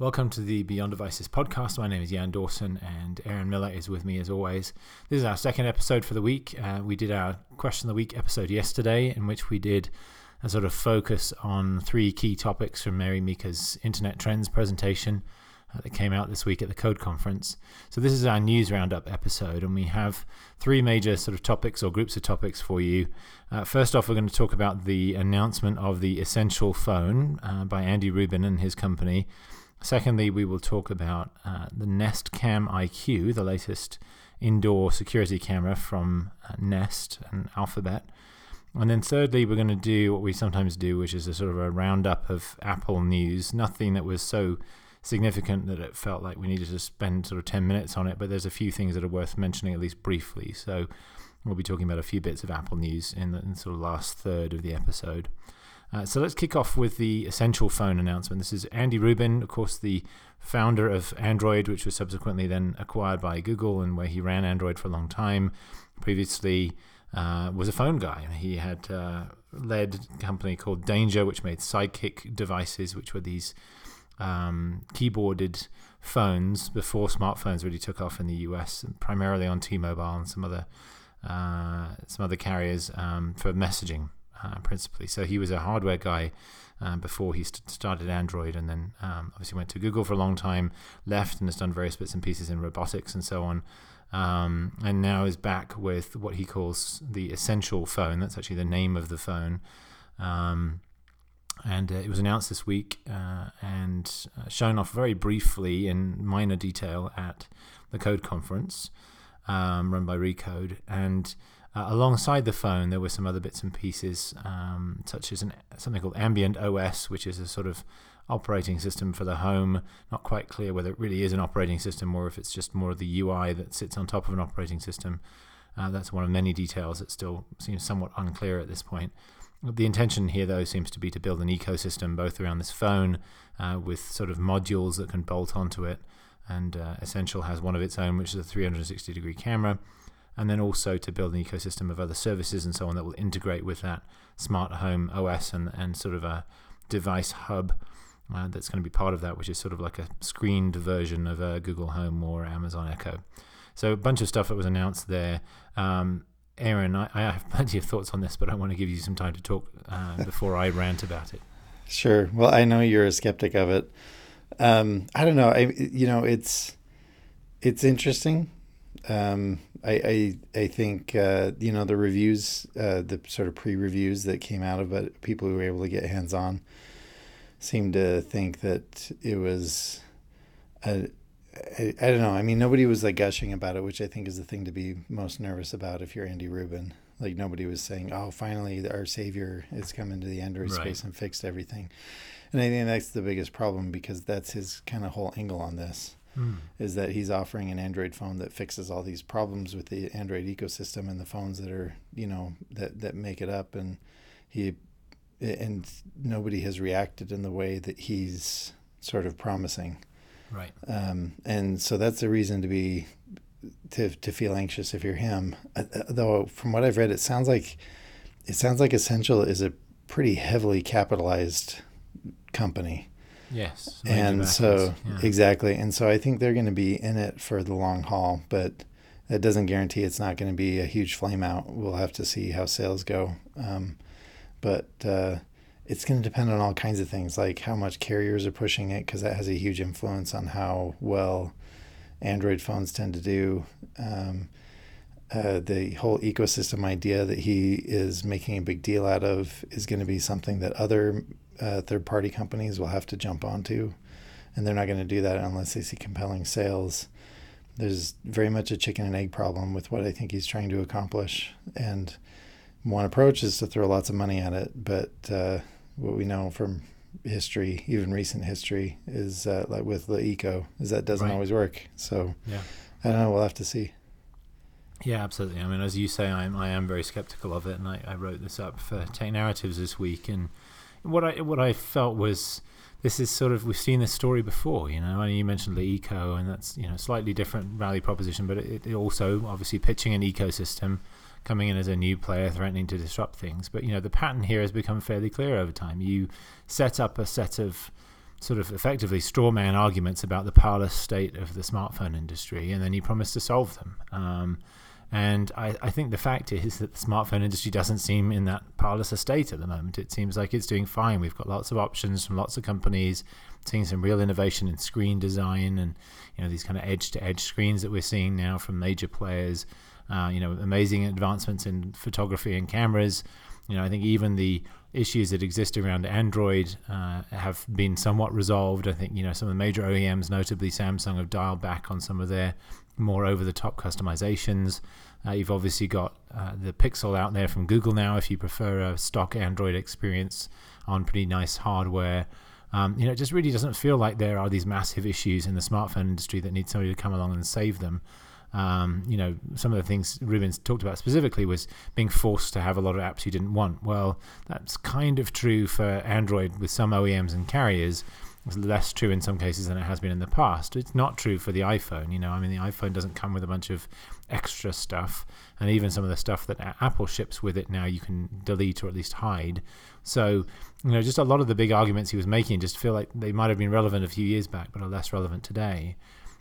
Welcome to the Beyond Devices podcast. My name is Jan Dawson, and Aaron Miller is with me as always. This is our second episode for the week. Uh, we did our question of the week episode yesterday, in which we did a sort of focus on three key topics from Mary Meeker's Internet Trends presentation uh, that came out this week at the Code Conference. So this is our news roundup episode, and we have three major sort of topics or groups of topics for you. Uh, first off, we're going to talk about the announcement of the Essential Phone uh, by Andy Rubin and his company. Secondly, we will talk about uh, the Nest Cam IQ, the latest indoor security camera from uh, Nest and Alphabet. And then thirdly, we're going to do what we sometimes do, which is a sort of a roundup of Apple news. Nothing that was so significant that it felt like we needed to spend sort of 10 minutes on it, but there's a few things that are worth mentioning at least briefly. So we'll be talking about a few bits of Apple news in the in sort of last third of the episode. Uh, so let's kick off with the Essential Phone announcement. This is Andy Rubin, of course, the founder of Android, which was subsequently then acquired by Google and where he ran Android for a long time. Previously, uh, was a phone guy. He had uh, led a company called Danger, which made Sidekick devices, which were these um, keyboarded phones before smartphones really took off in the US, primarily on T-Mobile and some other uh, some other carriers um, for messaging uh, principally. So he was a hardware guy uh, before he st- started Android, and then um, obviously went to Google for a long time, left, and has done various bits and pieces in robotics and so on. Um, and now is back with what he calls the Essential phone. That's actually the name of the phone. Um, and uh, it was announced this week uh, and uh, shown off very briefly in minor detail at the Code Conference um, run by Recode. And uh, alongside the phone, there were some other bits and pieces, um, such as an, something called Ambient OS, which is a sort of operating system for the home. Not quite clear whether it really is an operating system or if it's just more of the UI that sits on top of an operating system. Uh, that's one of many details that still seems somewhat unclear at this point. The intention here, though, seems to be to build an ecosystem both around this phone uh, with sort of modules that can bolt onto it. And uh, Essential has one of its own, which is a 360 degree camera and then also to build an ecosystem of other services and so on that will integrate with that smart home OS and, and sort of a device hub uh, that's going to be part of that, which is sort of like a screened version of a Google Home or Amazon Echo. So a bunch of stuff that was announced there. Um, Aaron, I, I, have plenty of thoughts on this, but I want to give you some time to talk uh, before I rant about it. Sure. Well, I know you're a skeptic of it. Um, I don't know. I you know it's it's interesting. Um, I, I, I think uh, you know the reviews, uh, the sort of pre-reviews that came out of it, people who were able to get hands-on, seemed to think that it was, a, I, I don't know. I mean, nobody was like gushing about it, which I think is the thing to be most nervous about if you're Andy Rubin. Like nobody was saying, "Oh, finally, our savior has come into the Android right. space and fixed everything." And I think that's the biggest problem because that's his kind of whole angle on this mm. is that he's offering an Android phone that fixes all these problems with the Android ecosystem and the phones that are you know that that make it up, and he and nobody has reacted in the way that he's sort of promising. Right. Um, and so that's the reason to be to to feel anxious if you're him. Uh, uh though from what I've read, it sounds like it sounds like Essential is a pretty heavily capitalized company. Yes. And so, yeah. exactly. And so I think they're going to be in it for the long haul, but that doesn't guarantee it's not going to be a huge flame out. We'll have to see how sales go. Um, but uh, it's going to depend on all kinds of things, like how much carriers are pushing it, because that has a huge influence on how well Android phones tend to do. Um, uh, the whole ecosystem idea that he is making a big deal out of is going to be something that other uh, third party companies will have to jump onto. And they're not going to do that unless they see compelling sales. There's very much a chicken and egg problem with what I think he's trying to accomplish. And one approach is to throw lots of money at it. But uh, what we know from history, even recent history, is uh, like with the eco, is that doesn't right. always work. So yeah. I don't know. We'll have to see. Yeah, absolutely. I mean, as you say, I'm I am very skeptical of it, and I, I wrote this up for Tech Narratives this week, and what I what I felt was this is sort of we've seen this story before, you know. And you mentioned the eco, and that's you know slightly different value proposition, but it, it, also obviously pitching an ecosystem, coming in as a new player, threatening to disrupt things. But you know the pattern here has become fairly clear over time. You set up a set of sort of effectively straw man arguments about the powerless state of the smartphone industry, and then he promised to solve them. Um, and I, I, think the fact is that the smartphone industry doesn't seem in that parlous state at the moment. It seems like it's doing fine. We've got lots of options from lots of companies, seeing some real innovation in screen design and you know these kind of edge-to-edge screens that we're seeing now from major players. Uh, you know, amazing advancements in photography and cameras. You know, I think even the issues that exist around Android uh, have been somewhat resolved. I think you know some of the major OEMs, notably Samsung, have dialed back on some of their more over-the-top customizations. Uh, you've obviously got uh, the Pixel out there from Google now. If you prefer a stock Android experience on pretty nice hardware, um, you know, it just really doesn't feel like there are these massive issues in the smartphone industry that need somebody to come along and save them. Um, you know, some of the things Rubin's talked about specifically was being forced to have a lot of apps you didn't want. Well, that's kind of true for Android with some OEMs and carriers. It's less true in some cases than it has been in the past. It's not true for the iPhone. You know, I mean, the iPhone doesn't come with a bunch of extra stuff, and even some of the stuff that Apple ships with it now, you can delete or at least hide. So, you know, just a lot of the big arguments he was making just feel like they might have been relevant a few years back, but are less relevant today.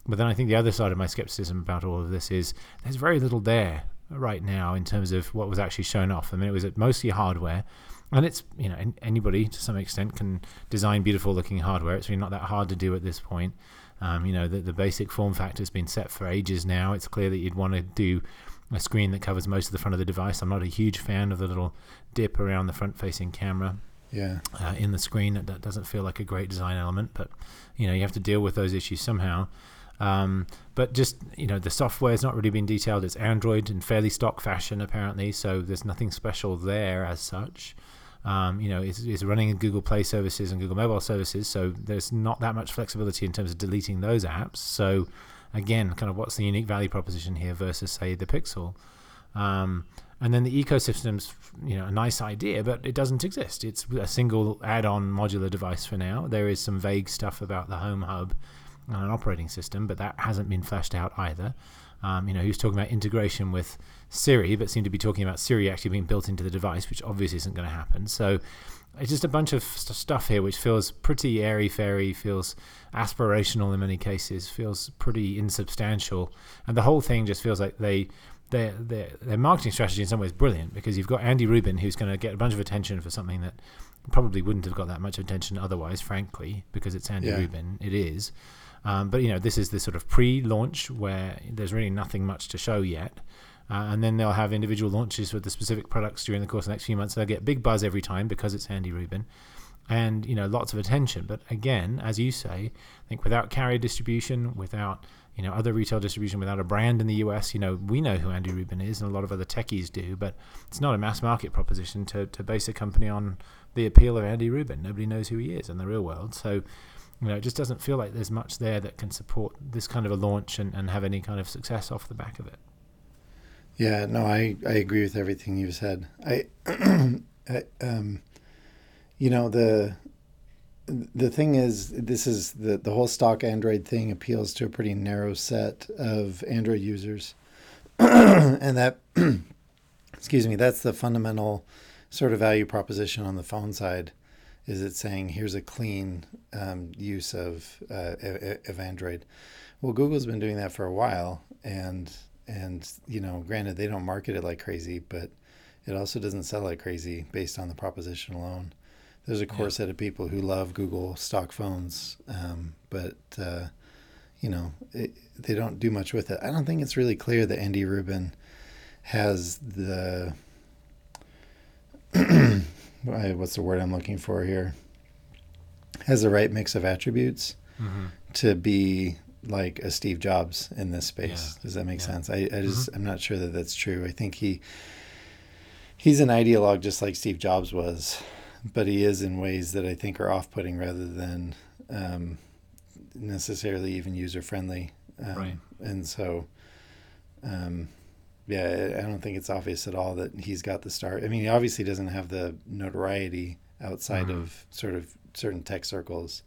But then I think the other side of my skepticism about all of this is there's very little there right now in terms of what was actually shown off. I mean, it was mostly hardware, and it's you know anybody to some extent can design beautiful looking hardware. It's really not that hard to do at this point. Um, you know, the, the basic form factor has been set for ages now. It's clear that you'd want to do a screen that covers most of the front of the device. I'm not a huge fan of the little dip around the front facing camera yeah. Uh, in the screen. That, that doesn't feel like a great design element, but you know you have to deal with those issues somehow. Um, but just you know, the software has not really been detailed. It's Android in fairly stock fashion apparently, so there's nothing special there as such. Um, you know, it's, running in Google Play services and Google Mobile services, so there's not that much flexibility in terms of deleting those apps. So again, kind of what's the unique value proposition here versus say the Pixel? Um, and then the ecosystem's you know a nice idea, but it doesn't exist. It's a single add-on modular device for now. There is some vague stuff about the Home Hub and an operating system, but that hasn't been fleshed out either. Um, you know, he was talking about integration with Siri, but seemed to be talking about Siri actually being built into the device, which obviously isn't going to happen. So it's just a bunch of st- stuff here which feels pretty airy fairy, feels aspirational in many cases, feels pretty insubstantial, and the whole thing just feels like they their, their, their marketing strategy in some ways brilliant because you've got Andy Rubin who's going to get a bunch of attention for something that probably wouldn't have got that much attention otherwise, frankly, because it's Andy yeah. Rubin. It is. Um, but you know, this is the sort of pre-launch where there's really nothing much to show yet. Uh, and then they'll have individual launches with the specific products during the course of the next few months. They'll get big buzz every time because it's Andy Rubin, and you know lots of attention. But again, as you say, I think without carrier distribution, without you know other retail distribution without a brand in the US. You know we know who Andy Rubin is, and a lot of other techies do, but it's not a mass market proposition to to base a company on the appeal of Andy Rubin. Nobody knows who he is in the real world, so. You know, it just doesn't feel like there's much there that can support this kind of a launch and, and have any kind of success off the back of it. Yeah, no, I, I agree with everything you've said. I, I um, you know, the the thing is, this is the the whole stock Android thing appeals to a pretty narrow set of Android users, and that, excuse me, that's the fundamental sort of value proposition on the phone side. Is it saying here's a clean um, use of uh, of Android? Well, Google's been doing that for a while, and and you know, granted they don't market it like crazy, but it also doesn't sell like crazy based on the proposition alone there's a core yeah. set of people who love Google stock phones, um, but uh, you know it, they don't do much with it. I don't think it's really clear that Andy Rubin has the what's the word I'm looking for here has the right mix of attributes mm-hmm. to be like a Steve Jobs in this space. Yeah. Does that make yeah. sense? I, I just mm-hmm. I'm not sure that that's true. I think he he's an ideologue just like Steve Jobs was but he is in ways that I think are off putting rather than um, necessarily even user friendly. Um, right. And so, um, yeah, I don't think it's obvious at all that he's got the star. I mean, he obviously doesn't have the notoriety outside mm-hmm. of sort of certain tech circles,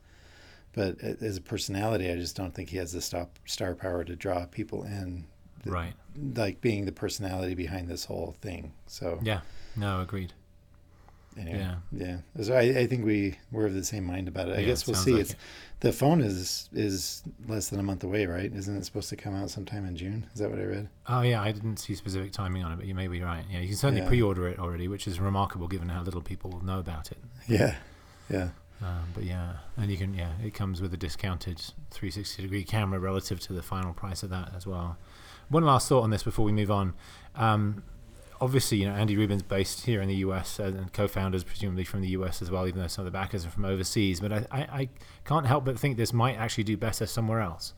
but as a personality, I just don't think he has the stop star power to draw people in. The, right. Like being the personality behind this whole thing. So yeah, no, agreed. anyway, Yeah. yeah. So I, I think we we're of the same mind about it. I Yeah, guess we'll see. like it's it. the phone is is less than a month away, right? Isn't it supposed to come out sometime in June? Is that what I read? Oh yeah, I didn't see specific timing on it, but you may be right. Yeah, you can certainly Yeah. pre-order it already, which is remarkable given how little people know about it. Yeah, yeah, Um, but yeah, and you can yeah, it comes with a discounted 360 degree camera relative to the final price of that as well. One last thought on this before we move on. Um, obviously, you know Andy Rubin's based here in the US uh, and co-founders presumably from the US as well, even though some of the backers are from overseas. But I, I, I can't help but think this might actually do better somewhere else.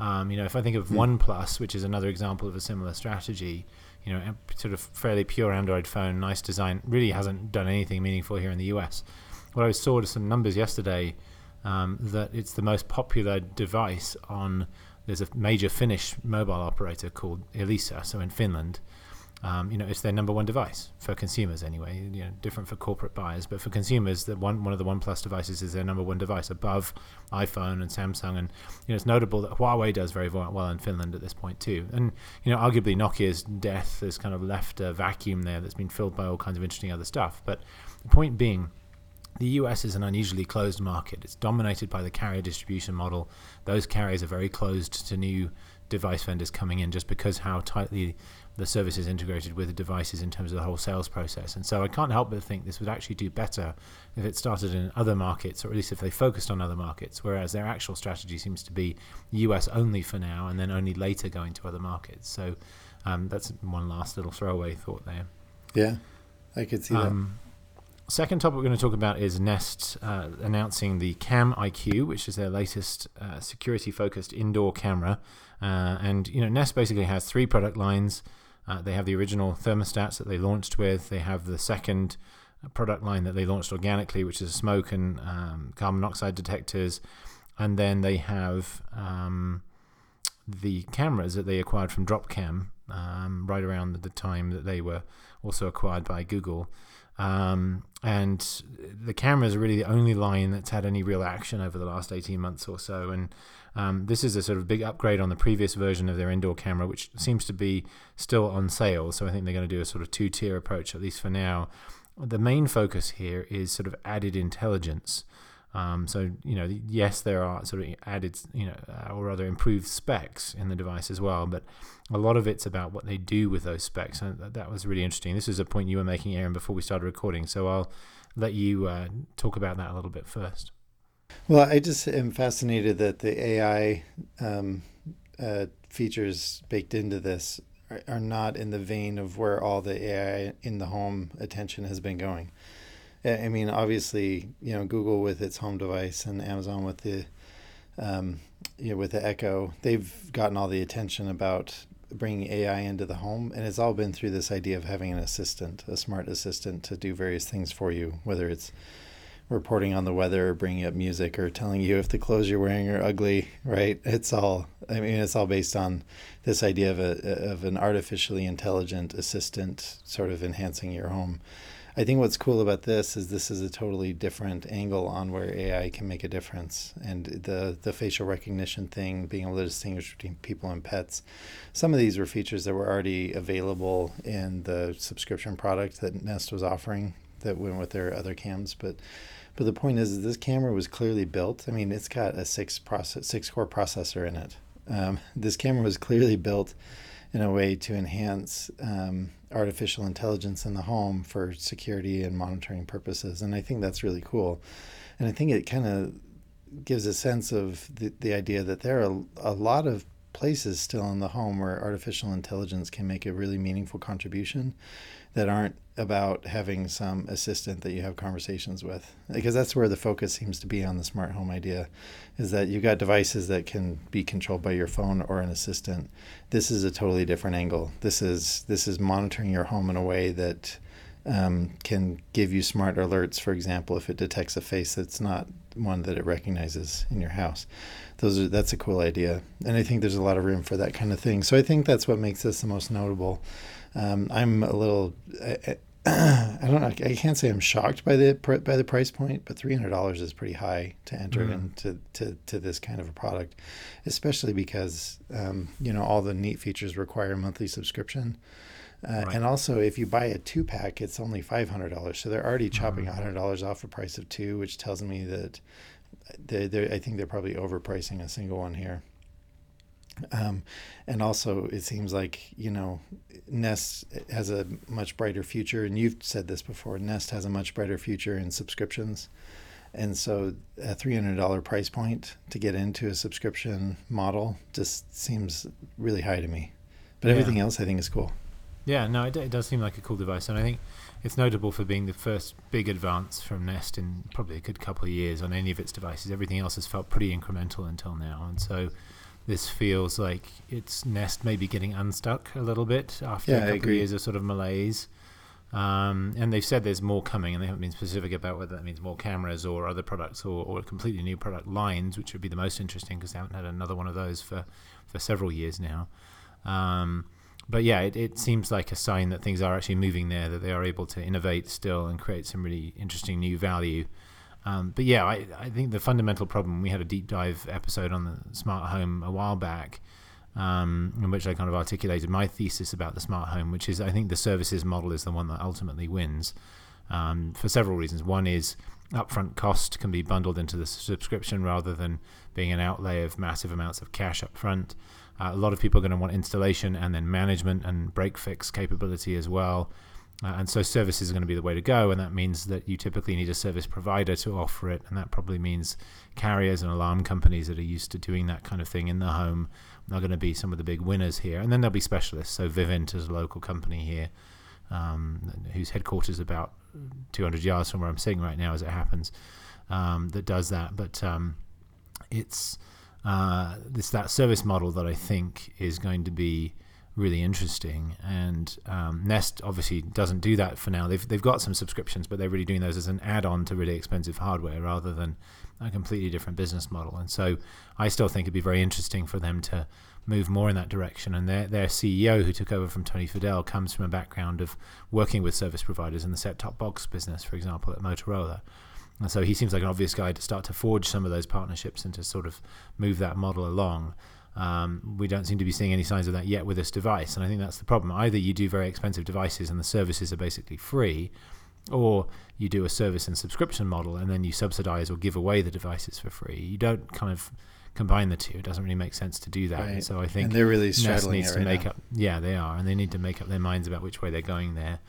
Um, you know, if I think of Hmm. OnePlus, which is another example of a similar strategy, you know, sort of fairly pure Android phone, nice design, really hasn't done anything meaningful here in the US. What I saw some numbers yesterday um, that it's the most popular device on. There's a major Finnish mobile operator called Elisa, so in Finland. Um, you know, it's their number one device for consumers anyway. You know, different for corporate buyers, but for consumers, that one one of the OnePlus devices is their number one device above iPhone and Samsung. And you know, it's notable that Huawei does very well in Finland at this point too. And you know, arguably Nokia's death has kind of left a vacuum there that's been filled by all kinds of interesting other stuff. But the point being, the US is an unusually closed market. It's dominated by the carrier distribution model. Those carriers are very closed to new device vendors coming in just because how tightly the service is integrated with the devices in terms of the whole sales process. And so I can't help but think this would actually do better if it started in other markets, or at least if they focused on other markets, whereas their actual strategy seems to be US only for now and then only later going to other markets. So um, that's one last little throwaway thought there. yeah. I could see that. Second topic we're going to talk about is Nest uh, announcing the Cam IQ, which is their latest uh, security-focused indoor camera. Uh, and you know, Nest basically has three product lines. Uh, they have the original thermostats that they launched with. They have the second product line that they launched organically, which is smoke and um, carbon monoxide detectors. And then they have um, the cameras that they acquired from Dropcam um, right around the time that they were also acquired by Google. Um, and the cameras are really the only line that's had any real action over the last 18 months or so. And um, this is a sort of big upgrade on the previous version of their indoor camera, which seems to be still on sale. So I think they're going to do a sort of two tier approach, at least for now. The main focus here is sort of added intelligence. Um, so you know, yes, there are sort of added, you know, uh, or rather improved specs in the device as well, but a lot of it's about what they do with those specs, and that, was really interesting. This is a point you were making, Aaron, before we started recording. So I'll let you uh, talk about that a little bit first. Well, I just am fascinated that the AI um, uh, features baked into this are not in the vein of where all the AI in the home attention has been going. I mean, obviously, you know, Google with its home device and Amazon with the, um, you know, with the Echo, they've gotten all the attention about bringing AI into the home, and it's all been through this idea of having an assistant, a smart assistant, to do various things for you, whether it's reporting on the weather or bringing up music or telling you if the clothes you're wearing are ugly right? It's all i mean it's all based on this idea of a of an artificially intelligent assistant sort of enhancing your home i think what's cool about this is this is a totally different angle on where ai can make a difference and the the facial recognition thing being able to distinguish between people and pets some of these were features that were already available in the subscription product that nest was offering that went with their other cams but but the point is, this camera was clearly built. I mean, it's got a six process, six core processor in it. Um, this camera was clearly built in a way to enhance um, artificial intelligence in the home for security and monitoring purposes. And I think that's really cool. And I think it kind of gives a sense of the, the idea that there are a lot of places still in the home where artificial intelligence can make a really meaningful contribution that aren't about having some assistant that you have conversations with. Because that's where the focus seems to be on the smart home idea is that you've got devices that can be controlled by your phone or an assistant. This is a totally different angle. This is this is monitoring your home in a way that um, can give you smart alerts for example if it detects a face that's not one that it recognizes in your house those are that's a cool idea and i think there's a lot of room for that kind of thing so i think that's what makes this the most notable um, i'm a little I, I don't know. I can't say I'm shocked by the by the price point, but three hundred dollars is pretty high to enter Mhm. into to, to this kind of a product, especially because um, you know all the neat features require a monthly subscription. Uh, Right. And also, if you buy a two pack, it's only five hundred dollars. So they're already chopping Mhm. hundred dollars off the price of two, which tells me that they they I think they're probably overpricing a single one here. Um, and also, it seems like you know, Nest has a much brighter future, and you've said this before. Nest has a much brighter future in subscriptions, and so a three hundred dollar price point to get into a subscription model just seems really high to me. But Yeah. everything else, I think, is cool. Yeah, no, it, it does seem like a cool device, and I think it's notable for being the first big advance from Nest in probably a good couple of years on any of its devices. Everything else has felt pretty incremental until now, and so this feels like it's Nest maybe getting unstuck a little bit after Yeah, a couple of years of sort of malaise. Um, and they've said there's more coming, and they haven't been specific about whether that means more cameras or other products or, or completely new product lines, which would be the most interesting because they haven't had another one of those for, for several years now. Um, but yeah, it, it seems like a sign that things are actually moving there, that they are able to innovate still and create some really interesting new value. Um, but yeah, I, I think the fundamental problem, we had a deep dive episode on the smart home a while back, um, in which I kind of articulated my thesis about the smart home, which is I think the services model is the one that ultimately wins um, for several reasons. One is upfront cost can be bundled into the subscription rather than being an outlay of massive amounts of cash up front. Uh, a lot of people are going to want installation and then management and break fix capability as well. Uh, and so services are going to be the way to go, and that means that you typically need a service provider to offer it, and that probably means carriers and alarm companies that are used to doing that kind of thing in the home are going to be some of the big winners here. And then there'll be specialists. So Vivint is a local company here, um, whose headquarters is about 200 yards from where I'm sitting right now, as it happens, um, that does that. But um, it's uh, this that service model that I think is going to be really interesting. And um, Nest obviously doesn't do that for now. They've they've got some subscriptions, but they're really doing those as an add-on to really expensive hardware rather than a completely different business model. And so I still think it'd be very interesting for them to move more in that direction. And their their CEO, who took over from Tony Fadell, comes from a background of working with service providers in the set-top box business, for example, at Motorola. And so he seems like an obvious guy to start to forge some of those partnerships and to sort of move that model along. Um, we don't seem to be seeing any signs of that yet with this device, and I think that's the problem. Either you do very expensive devices and the services are basically free, or you do a service and subscription model and then you subsidize or give away the devices for free. You don't kind of combine the two. It doesn't really make sense to do that. Right. So I think and they're really Nest needs it to make now. up. Yeah, they are, and they need to make up their minds about which way they're going there,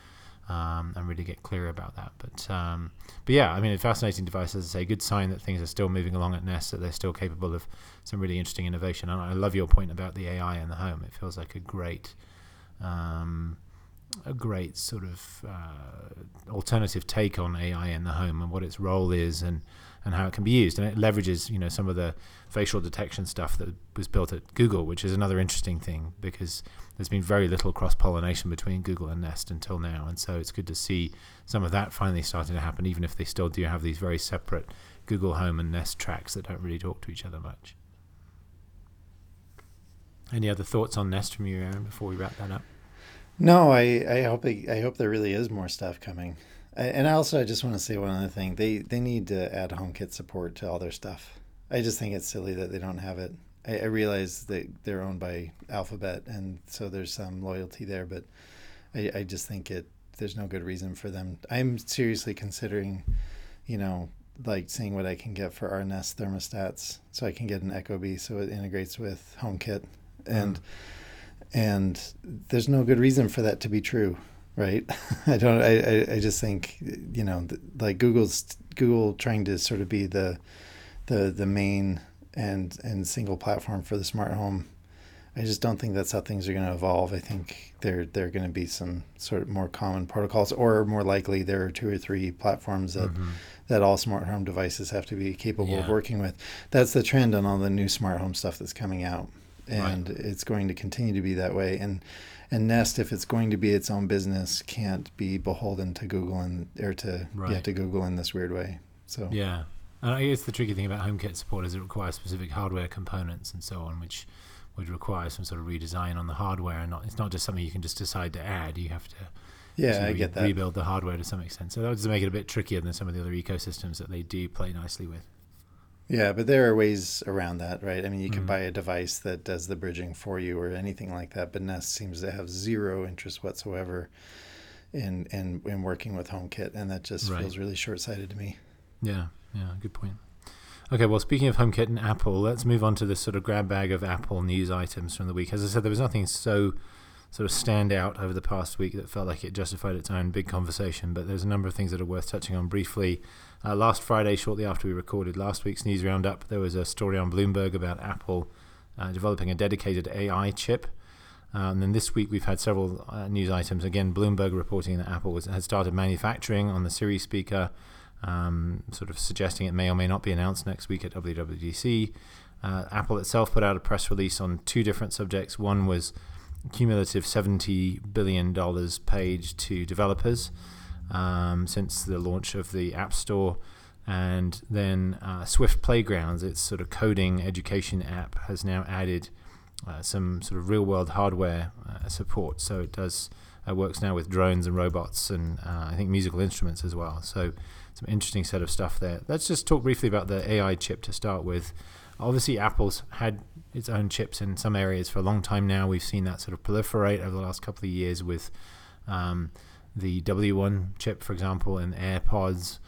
um, and really get clear about that. But um, but yeah, I mean, a fascinating device, as I say, good sign that things are still moving along at Nest, that they're still capable of some really interesting innovation. And I love your point about the AI in the home. It feels like a great. Um, a great sort of uh, alternative take on AI in the home and what its role is and, and how it can be used. And it leverages, you know, some of the facial detection stuff that was built at Google, which is another interesting thing because there's been very little cross pollination between Google and Nest until now. And so it's good to see some of that finally starting to happen, even if they still do have these very separate Google Home and Nest tracks that don't really talk to each other much. Any other thoughts on Nest from you, Aaron, before we wrap that up? No, I, I hope it, I hope there really is more stuff coming. I, and also, I just want to say one other thing. They they need to add HomeKit support to all their stuff. I just think it's silly that they don't have it. I, I realize that they're owned by Alphabet, and so there's some loyalty there. But I, I just think it there's no good reason for them. I'm seriously considering, you know, like seeing what I can get for our Nest thermostats, so I can get an Ecobee, so it integrates with HomeKit, and mm. and there's no good reason for that to be true right i don't I, I just think you know like google's google trying to sort of be the the the main and and single platform for the smart home i just don't think that's how things are going to evolve i think there there are going to be some sort of more common protocols or more likely there are two or three platforms that Mhm. that all smart home devices have to be capable of working with. That's the trend on all the new smart home stuff that's coming out, Right. and it's going to continue to be that way. And and Nest, if it's going to be its own business, can't be beholden to Google and or to yeah to Google in this weird way. So Yeah. And I guess the tricky thing about HomeKit support is it requires specific hardware components and so on, which would require some sort of redesign on the hardware. And not, it's not just something you can just decide to add. You have to yeah, I re- get that. rebuild the hardware to some extent. So that would just make it a bit trickier than some of the other ecosystems that they do play nicely with. Yeah, but there are ways around that, right? I mean, you can Mhm. buy a device that does the bridging for you or anything like that, but Nest seems to have zero interest whatsoever in in, in working with HomeKit, and that just Right. feels really short-sighted to me. Yeah, yeah, good point. Okay, well, speaking of HomeKit and Apple, let's move on to this sort of grab bag of Apple news items from the week. As I said, there was nothing so sort of stand out over the past week that felt like it justified its own big conversation, but there's a number of things that are worth touching on briefly. Uh, last Friday, shortly after we recorded last week's news roundup, there was a story on Bloomberg about Apple uh, developing a dedicated AI chip. Uh, and then this week we've had several uh, news items. Again, Bloomberg reporting that Apple was, has started manufacturing on the Siri speaker, um, sort of suggesting it may or may not be announced next week at WWDC. Uh, Apple itself put out a press release on two different subjects. One was cumulative $70 billion paid to developers um, since the launch of the App Store. And then uh, Swift Playgrounds, its sort of coding education app, has now added uh, some sort of real world hardware uh, support. So it does uh, works now with drones and robots and uh, I think musical instruments as well. So some interesting set of stuff there. Let's just talk briefly about the AI chip to start with. Obviously, Apple's had its own chips in some areas for a long time now. We've seen that sort of proliferate over the last couple of years with um, the W1 chip, for example, in AirPods,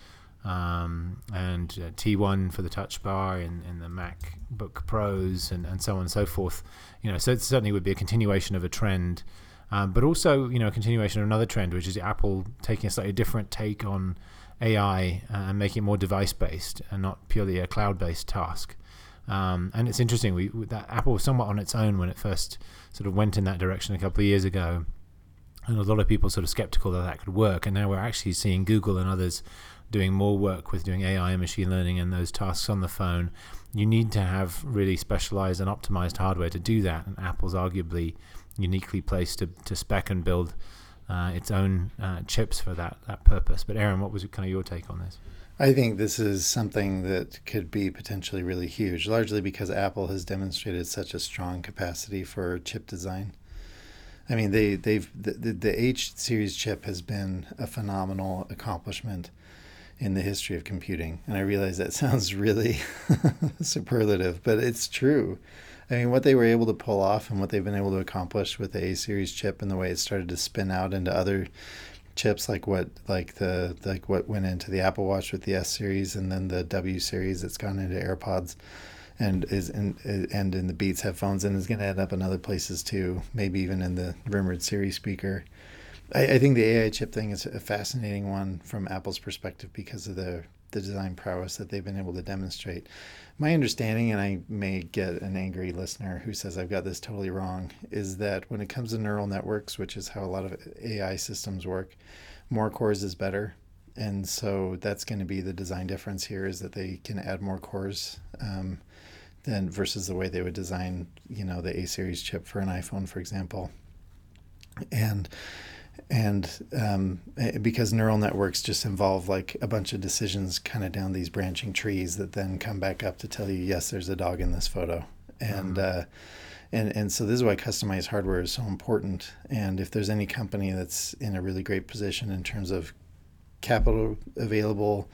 um, and uh, T1 for the Touch Bar in, and the MacBook Pros, and, and so on and so forth. You know, so it certainly would be a continuation of a trend, um, but also you know a continuation of another trend, which is Apple taking a slightly different take on AI uh, and making it more device based and not purely a cloud based task. Um, and it's interesting. We that Apple was somewhat on its own when it first sort of went in that direction a couple of years ago, and a lot of people sort of skeptical that that could work. And now we're actually seeing Google and others doing more work with doing AI and machine learning and those tasks on the phone. You need to have really specialized and optimized hardware to do that. And Apple's arguably uniquely placed to, to spec and build uh, its own uh, chips for that that purpose. But Aaron, what was kind of your take on this? I think this is something that could be potentially really huge, largely because Apple has demonstrated such a strong capacity for chip design. I mean, they they've the, the, the A series chip has been a phenomenal accomplishment in the history of computing, and I realize that sounds really superlative, but it's true. I mean, what they were able to pull off and what they've been able to accomplish with the A series chip and the way it started to spin out into other chips like what like the like what went into the Apple Watch with the S series and then the W series that's gone into AirPods and is in and in the Beats headphones and is going to end up in other places too maybe even in the rumored Siri speaker. I, I think the AI chip thing is a fascinating one from Apple's perspective because of the the design prowess that they've been able to demonstrate. My understanding and I may get an angry listener who says I've got this totally wrong is that when it comes to neural networks which is how a lot of AI systems work more cores is better. And so that's going to be the design difference here is that they can add more cores. Um, than versus the way they would design you know the a series chip for an iphone for example and and um, because neural networks just involve like a bunch of decisions kind of down these branching trees that then come back up to tell you yes there's a dog in this photo and Mhm. uh, and and so this is why customized hardware is so important. And if there's any company that's in a really great position in terms of capital available,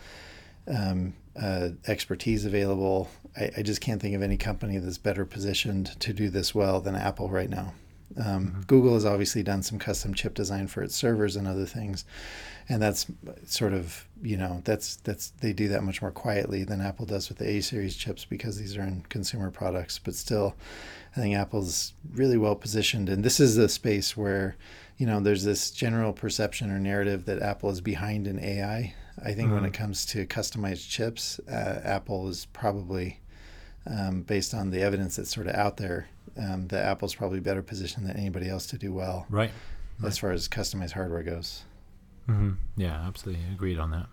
um, uh, expertise available, I, I just can't think of any company that's better positioned to do this well than Apple right now. Um, Mhm. Google has obviously done some custom chip design for its servers and other things, and that's sort of you know that's that's they do that much more quietly than Apple does with the A series chips because these are in consumer products. But still, I think Apple's really well positioned, and this is a space where you know there's this general perception or narrative that Apple is behind in AI. I think when Mhm. it comes to customized chips, uh, Apple is probably um, based on the evidence that's sort of out there, um, that Apple's probably better positioned than anybody else to do well Right. as far as customized hardware goes. hmm Yeah, absolutely agreed on that.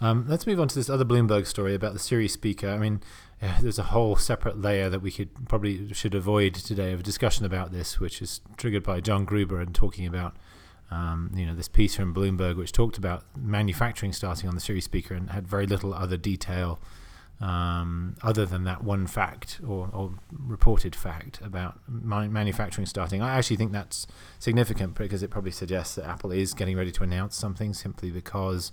Um, let's move on to this other Bloomberg story about the Siri speaker. I mean, yeah, there's a whole separate layer that we could probably should avoid today of discussion about this, which is triggered by John Gruber and talking about um, you know this piece from Bloomberg, which talked about manufacturing starting on the Siri speaker and had very little other detail um, other than that one fact or, or reported fact about ma- manufacturing starting. I actually think that's significant because it probably suggests that Apple is getting ready to announce something simply because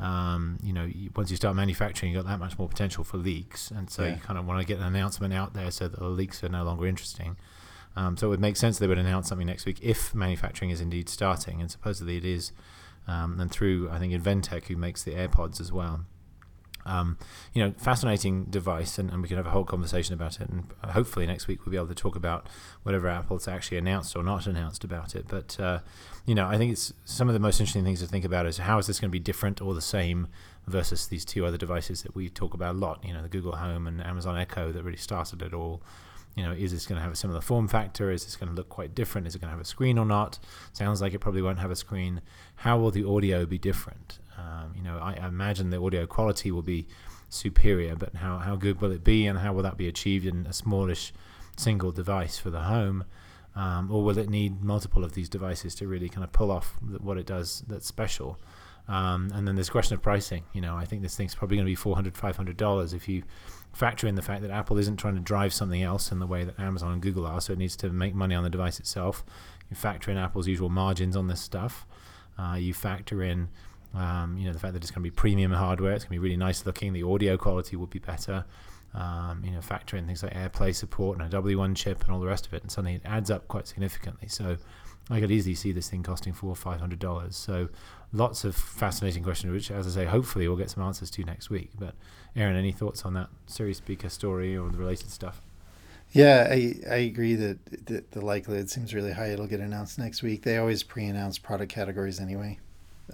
um, you know, you, once you start manufacturing, you've got that much more potential for leaks, and so Yeah. you kind of want to get an announcement out there so that the leaks are no longer interesting. Um, so it would make sense they would announce something next week if manufacturing is indeed starting, and supposedly it is, um, and through I think Inventec who makes the AirPods as well. Um, you know, fascinating device, and, and we can have a whole conversation about it. And hopefully next week we'll be able to talk about whatever Apple's actually announced or not announced about it. But uh, you know, I think it's some of the most interesting things to think about is how is this going to be different or the same versus these two other devices that we talk about a lot. You know, the Google Home and Amazon Echo that really started it all. You know, is this going to have a similar form factor? Is this going to look quite different? Is it going to have a screen or not? Sounds like it probably won't have a screen. How will the audio be different? Um, you know, I, I imagine the audio quality will be superior, but how, how good will it be, and how will that be achieved in a smallish single device for the home? Um, or will it need multiple of these devices to really kind of pull off what it does that's special? Um, and then the question of pricing. You know, I think this thing's probably going to be 400 $500 if you factor in the fact that Apple isn't trying to drive something else in the way that Amazon and Google are, so it needs to make money on the device itself. You factor in Apple's usual margins on this stuff. Uh, you factor in, um, you know, the fact that it's going to be premium hardware. It's going to be really nice looking. The audio quality will be better. Um, you know, factor in things like AirPlay support and a W1 chip and all the rest of it, and suddenly it adds up quite significantly. So I could easily see this thing costing four or five hundred dollars. So lots of fascinating questions, which, as I say, hopefully we'll get some answers to next week. But Aaron, any thoughts on that Siri speaker story or the related stuff? Yeah, I, I agree that the, the likelihood seems really high it'll get announced next week. They always pre announce product categories anyway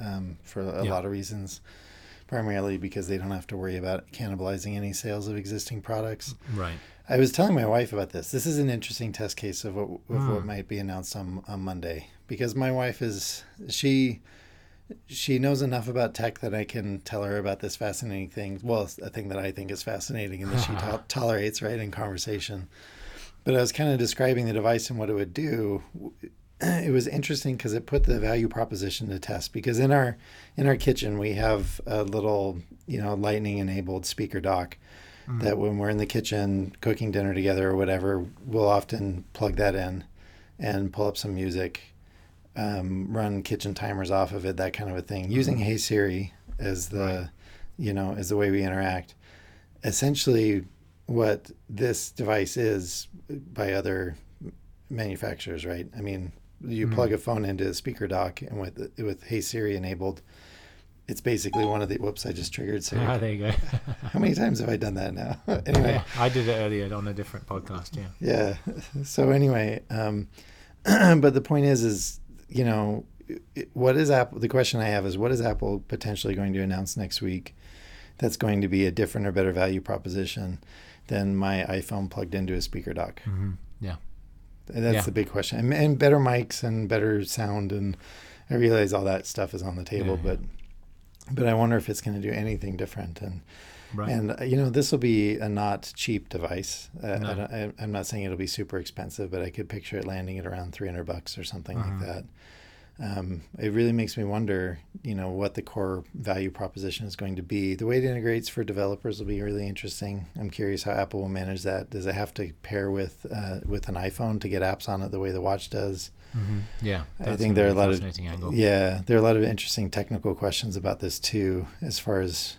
um, for a Yeah. lot of reasons, primarily because they don't have to worry about cannibalizing any sales of existing products. Right. I was telling my wife about this. This is an interesting test case of what of what Hmm. might be announced on on Monday because my wife is she she knows enough about tech that I can tell her about this fascinating thing. Well, a thing that I think is fascinating and that she to- tolerates right in conversation. But I was kind of describing the device and what it would do. It was interesting because it put the value proposition to test. Because in our in our kitchen we have a little you know lightning enabled speaker dock that when we're in the kitchen cooking dinner together or whatever, we'll often plug that in and pull up some music, um, run kitchen timers off of it, that kind of a thing, using Hey Siri as the, Right. you know, as the way we interact. Essentially, what this device is by other manufacturers, right? I mean, you Mhm. plug a phone into a speaker dock, and with with Hey Siri enabled, it's basically one of the. Whoops! I just triggered So Ah, there you go. How many times have I done that now? anyway, Yeah, I did it earlier on a different podcast. Yeah. yeah. So anyway, um, but the point is, is you know, what is Apple? The question I have is, what is Apple potentially going to announce next week? That's going to be a different or better value proposition than my iPhone plugged into a speaker dock. hmm Yeah. That's Yeah. the big question. And, and better mics and better sound, and I realize all that stuff is on the table, Yeah, yeah. But I wonder if it's going to do anything different. And Right. and you know, this will be a not cheap device. Uh, No. I I, I'm not saying it'll be super expensive, but I could picture it landing at around 300 bucks or something Mhm. like that. Um, it really makes me wonder, you know, what the core value proposition is going to be. The way it integrates for developers will be really interesting. I'm curious how Apple will manage that. Does it have to pair with uh, with an iPhone to get apps on it the way the watch does? Hmm Yeah. I think there are a lot of angle. yeah, there are a lot of interesting technical questions about this too, as far as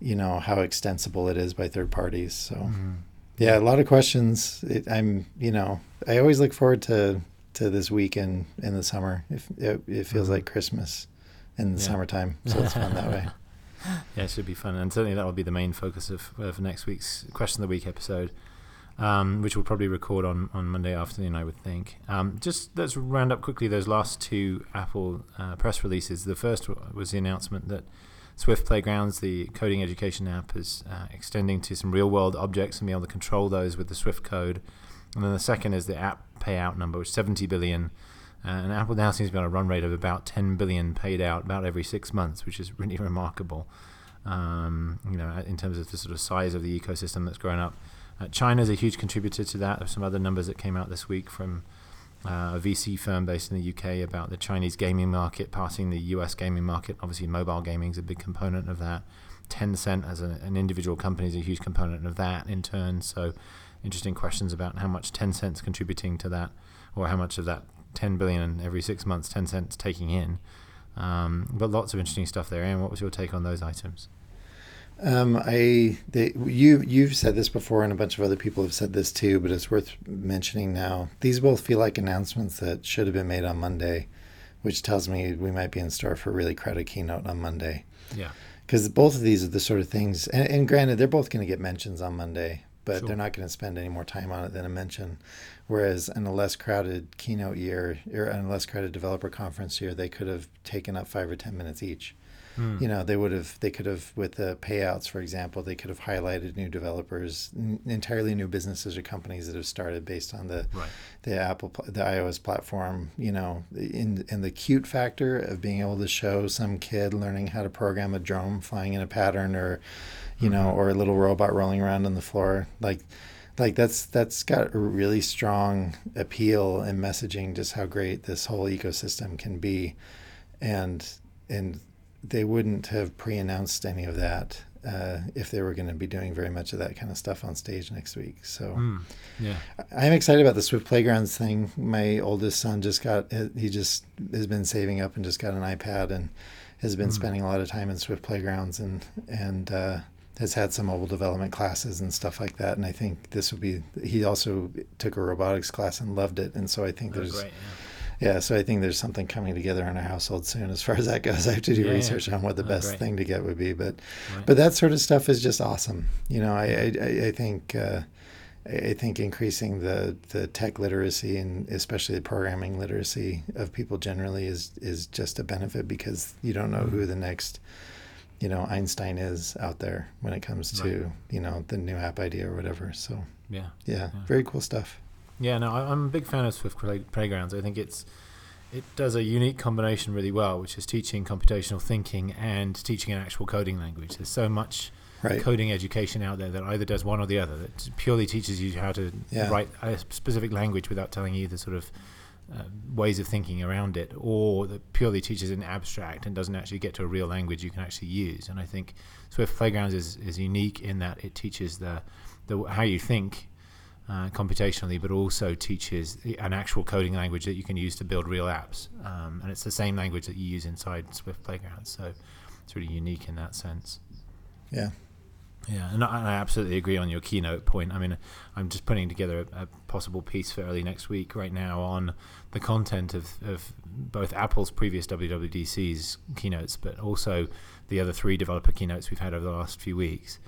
you know how extensible it is by third parties. So Mhm. yeah, a lot of questions. It, I'm you know I always look forward to to this week in in the summer. If it, it feels Mhm. like Christmas in the Yeah. summertime, so it's fun that way. Yeah, it should be fun, and certainly that will be the main focus of, of next week's question of the week episode, um, which we'll probably record on, on Monday afternoon, I would think. Um, just let's round up quickly those last two Apple uh, press releases. The first was the announcement that Swift Playgrounds, the coding education app, is uh, extending to some real world objects and be able to control those with the Swift code. And then the second is the app payout number, which is 70 billion. Uh, and Apple now seems to be on a run rate of about 10 billion paid out about every six months, which is really remarkable. Um, you know, in terms of the sort of size of the ecosystem that's grown up. Uh, China is a huge contributor to that. There's some other numbers that came out this week from uh, a VC firm based in the UK about the Chinese gaming market passing the US gaming market. Obviously, mobile gaming is a big component of that. Tencent as a, an individual company is a huge component of that in turn. So, interesting questions about how much Tencent's contributing to that, or how much of that 10 billion every six months Tencent's taking in. Um, but lots of interesting stuff there. And what was your take on those items? Um, I they, you you've said this before, and a bunch of other people have said this too, but it's worth mentioning now. These both feel like announcements that should have been made on Monday, which tells me we might be in store for a really crowded keynote on Monday. Yeah, because both of these are the sort of things, and, and granted, they're both going to get mentions on Monday, but Sure. they're not going to spend any more time on it than a mention. Whereas in a less crowded keynote year or in a less crowded developer conference year, they could have taken up five or ten minutes each Hmm. you know they would have they could have with the payouts for example they could have highlighted new developers n- entirely new businesses or companies that have started based on the right. the apple the ios platform you know in in the cute factor of being able to show some kid learning how to program a drone flying in a pattern or you know Mhm. or a little robot rolling around on the floor like like that's that's got a really strong appeal and messaging just how great this whole ecosystem can be and and they wouldn't have pre-announced any of that uh, if they were going to be doing very much of that kind of stuff on stage next week. So Hmm. Yeah. I- I'm excited about the Swift Playgrounds thing. My oldest son just got he just has been saving up and just got an iPad and has been Mm. spending a lot of time in Swift Playgrounds and and uh, has had some mobile development classes and stuff like that. And I think this would be. He also took a robotics class and loved it. And so I think Oh, there's great. yeah, so I think there's something coming together in our household soon as far as that goes. I have to do Yeah, yeah. research on what the Oh, best great. thing to get would be, but Right. but that sort of stuff is just awesome. You know, I I, I- think uh, I think increasing the the tech literacy and especially the programming literacy of people generally is is just a benefit because you don't know who the next you know Einstein is out there when it comes to Right. you know the new app idea or whatever. So yeah. yeah, Yeah. very cool stuff. Yeah, no, I- I'm a big fan of Swift Play- Playgrounds. I think it's it does a unique combination really well, which is teaching computational thinking and teaching an actual coding language. There's so much Right. coding education out there that either does one or the other. That purely teaches you how to Yeah. write a specific language without telling you the sort of uh, ways of thinking around it, or that purely teaches in abstract and doesn't actually get to a real language you can actually use. And I think Swift Playgrounds is, is unique in that it teaches the, the how you think uh, computationally, but also teaches an actual coding language that you can use to build real apps. Um, and it's the same language that you use inside Swift Playgrounds. So it's really unique in that sense. Yeah. Yeah, and I, and I absolutely agree on your keynote point. I mean, I'm just putting together a, a possible piece for early next week right now on the content of, of both Apple's previous WWDC's keynotes, but also the other three developer keynotes we've had over the last few weeks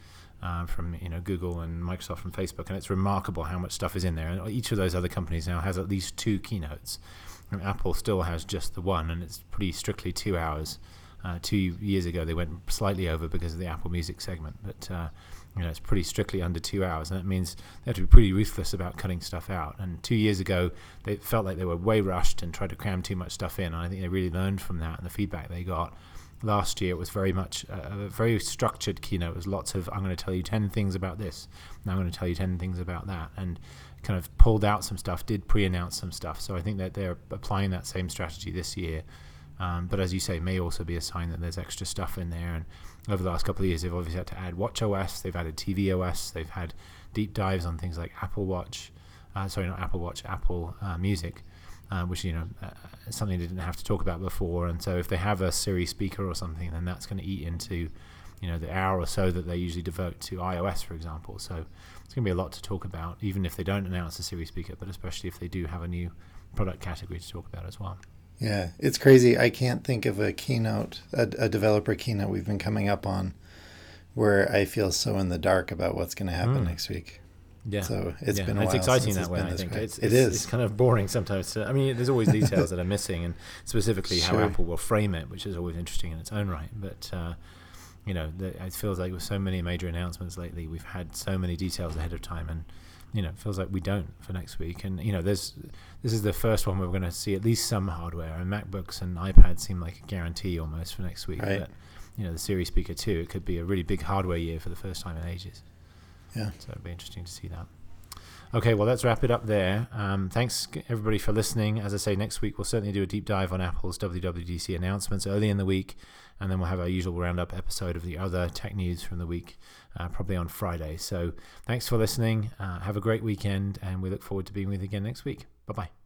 uh, from you know Google and Microsoft and Facebook, and it's remarkable how much stuff is in there. And each of those other companies now has at least two keynotes. And Apple still has just the one, and it's pretty strictly two hours. Uh, two years ago, they went slightly over because of the Apple Music segment, but uh, you know it's pretty strictly under two hours, and that means they have to be pretty ruthless about cutting stuff out. And two years ago, they felt like they were way rushed and tried to cram too much stuff in. And I think they really learned from that, and the feedback they got last year it was very much a, a very structured keynote. It was lots of I'm going to tell you ten things about this, and I'm going to tell you ten things about that, and kind of pulled out some stuff, did pre-announce some stuff. So I think that they're applying that same strategy this year. Um, but as you say, may also be a sign that there's extra stuff in there. And over the last couple of years, they've obviously had to add Watch OS, they've added TV OS, they've had deep dives on things like Apple Watch, uh, sorry, not Apple Watch, Apple uh, Music, uh, which you know uh, is something they didn't have to talk about before. And so if they have a Siri speaker or something, then that's going to eat into you know the hour or so that they usually devote to iOS, for example. So it's going to be a lot to talk about, even if they don't announce a Siri speaker, but especially if they do have a new product category to talk about as well. Yeah, it's crazy. I can't think of a keynote, a, a developer keynote we've been coming up on, where I feel so in the dark about what's going to happen Mm. next week. Yeah. So it's yeah. been it's exciting that it's way. I think way. it's, It it's. It's kind of boring sometimes. To, I mean, there's always details that are missing, and specifically how Apple will frame it, which is always interesting in its own right. But uh, you know, the, it feels like with so many major announcements lately, we've had so many details ahead of time, and you know, it feels like we don't for next week. And you know, there's this is the first one where we're going to see at least some hardware, and MacBooks and iPads seem like a guarantee almost for next week. Right. But you know, the Siri Speaker 2, it could be a really big hardware year for the first time in ages. Yeah. So it'd be interesting to see that. Okay, well, let's wrap it up there. Um, thanks, everybody, for listening. As I say, next week we'll certainly do a deep dive on Apple's WWDC announcements early in the week, and then we'll have our usual roundup episode of the other tech news from the week, uh, probably on Friday. So thanks for listening. Uh, have a great weekend, and we look forward to being with you again next week. Bye bye.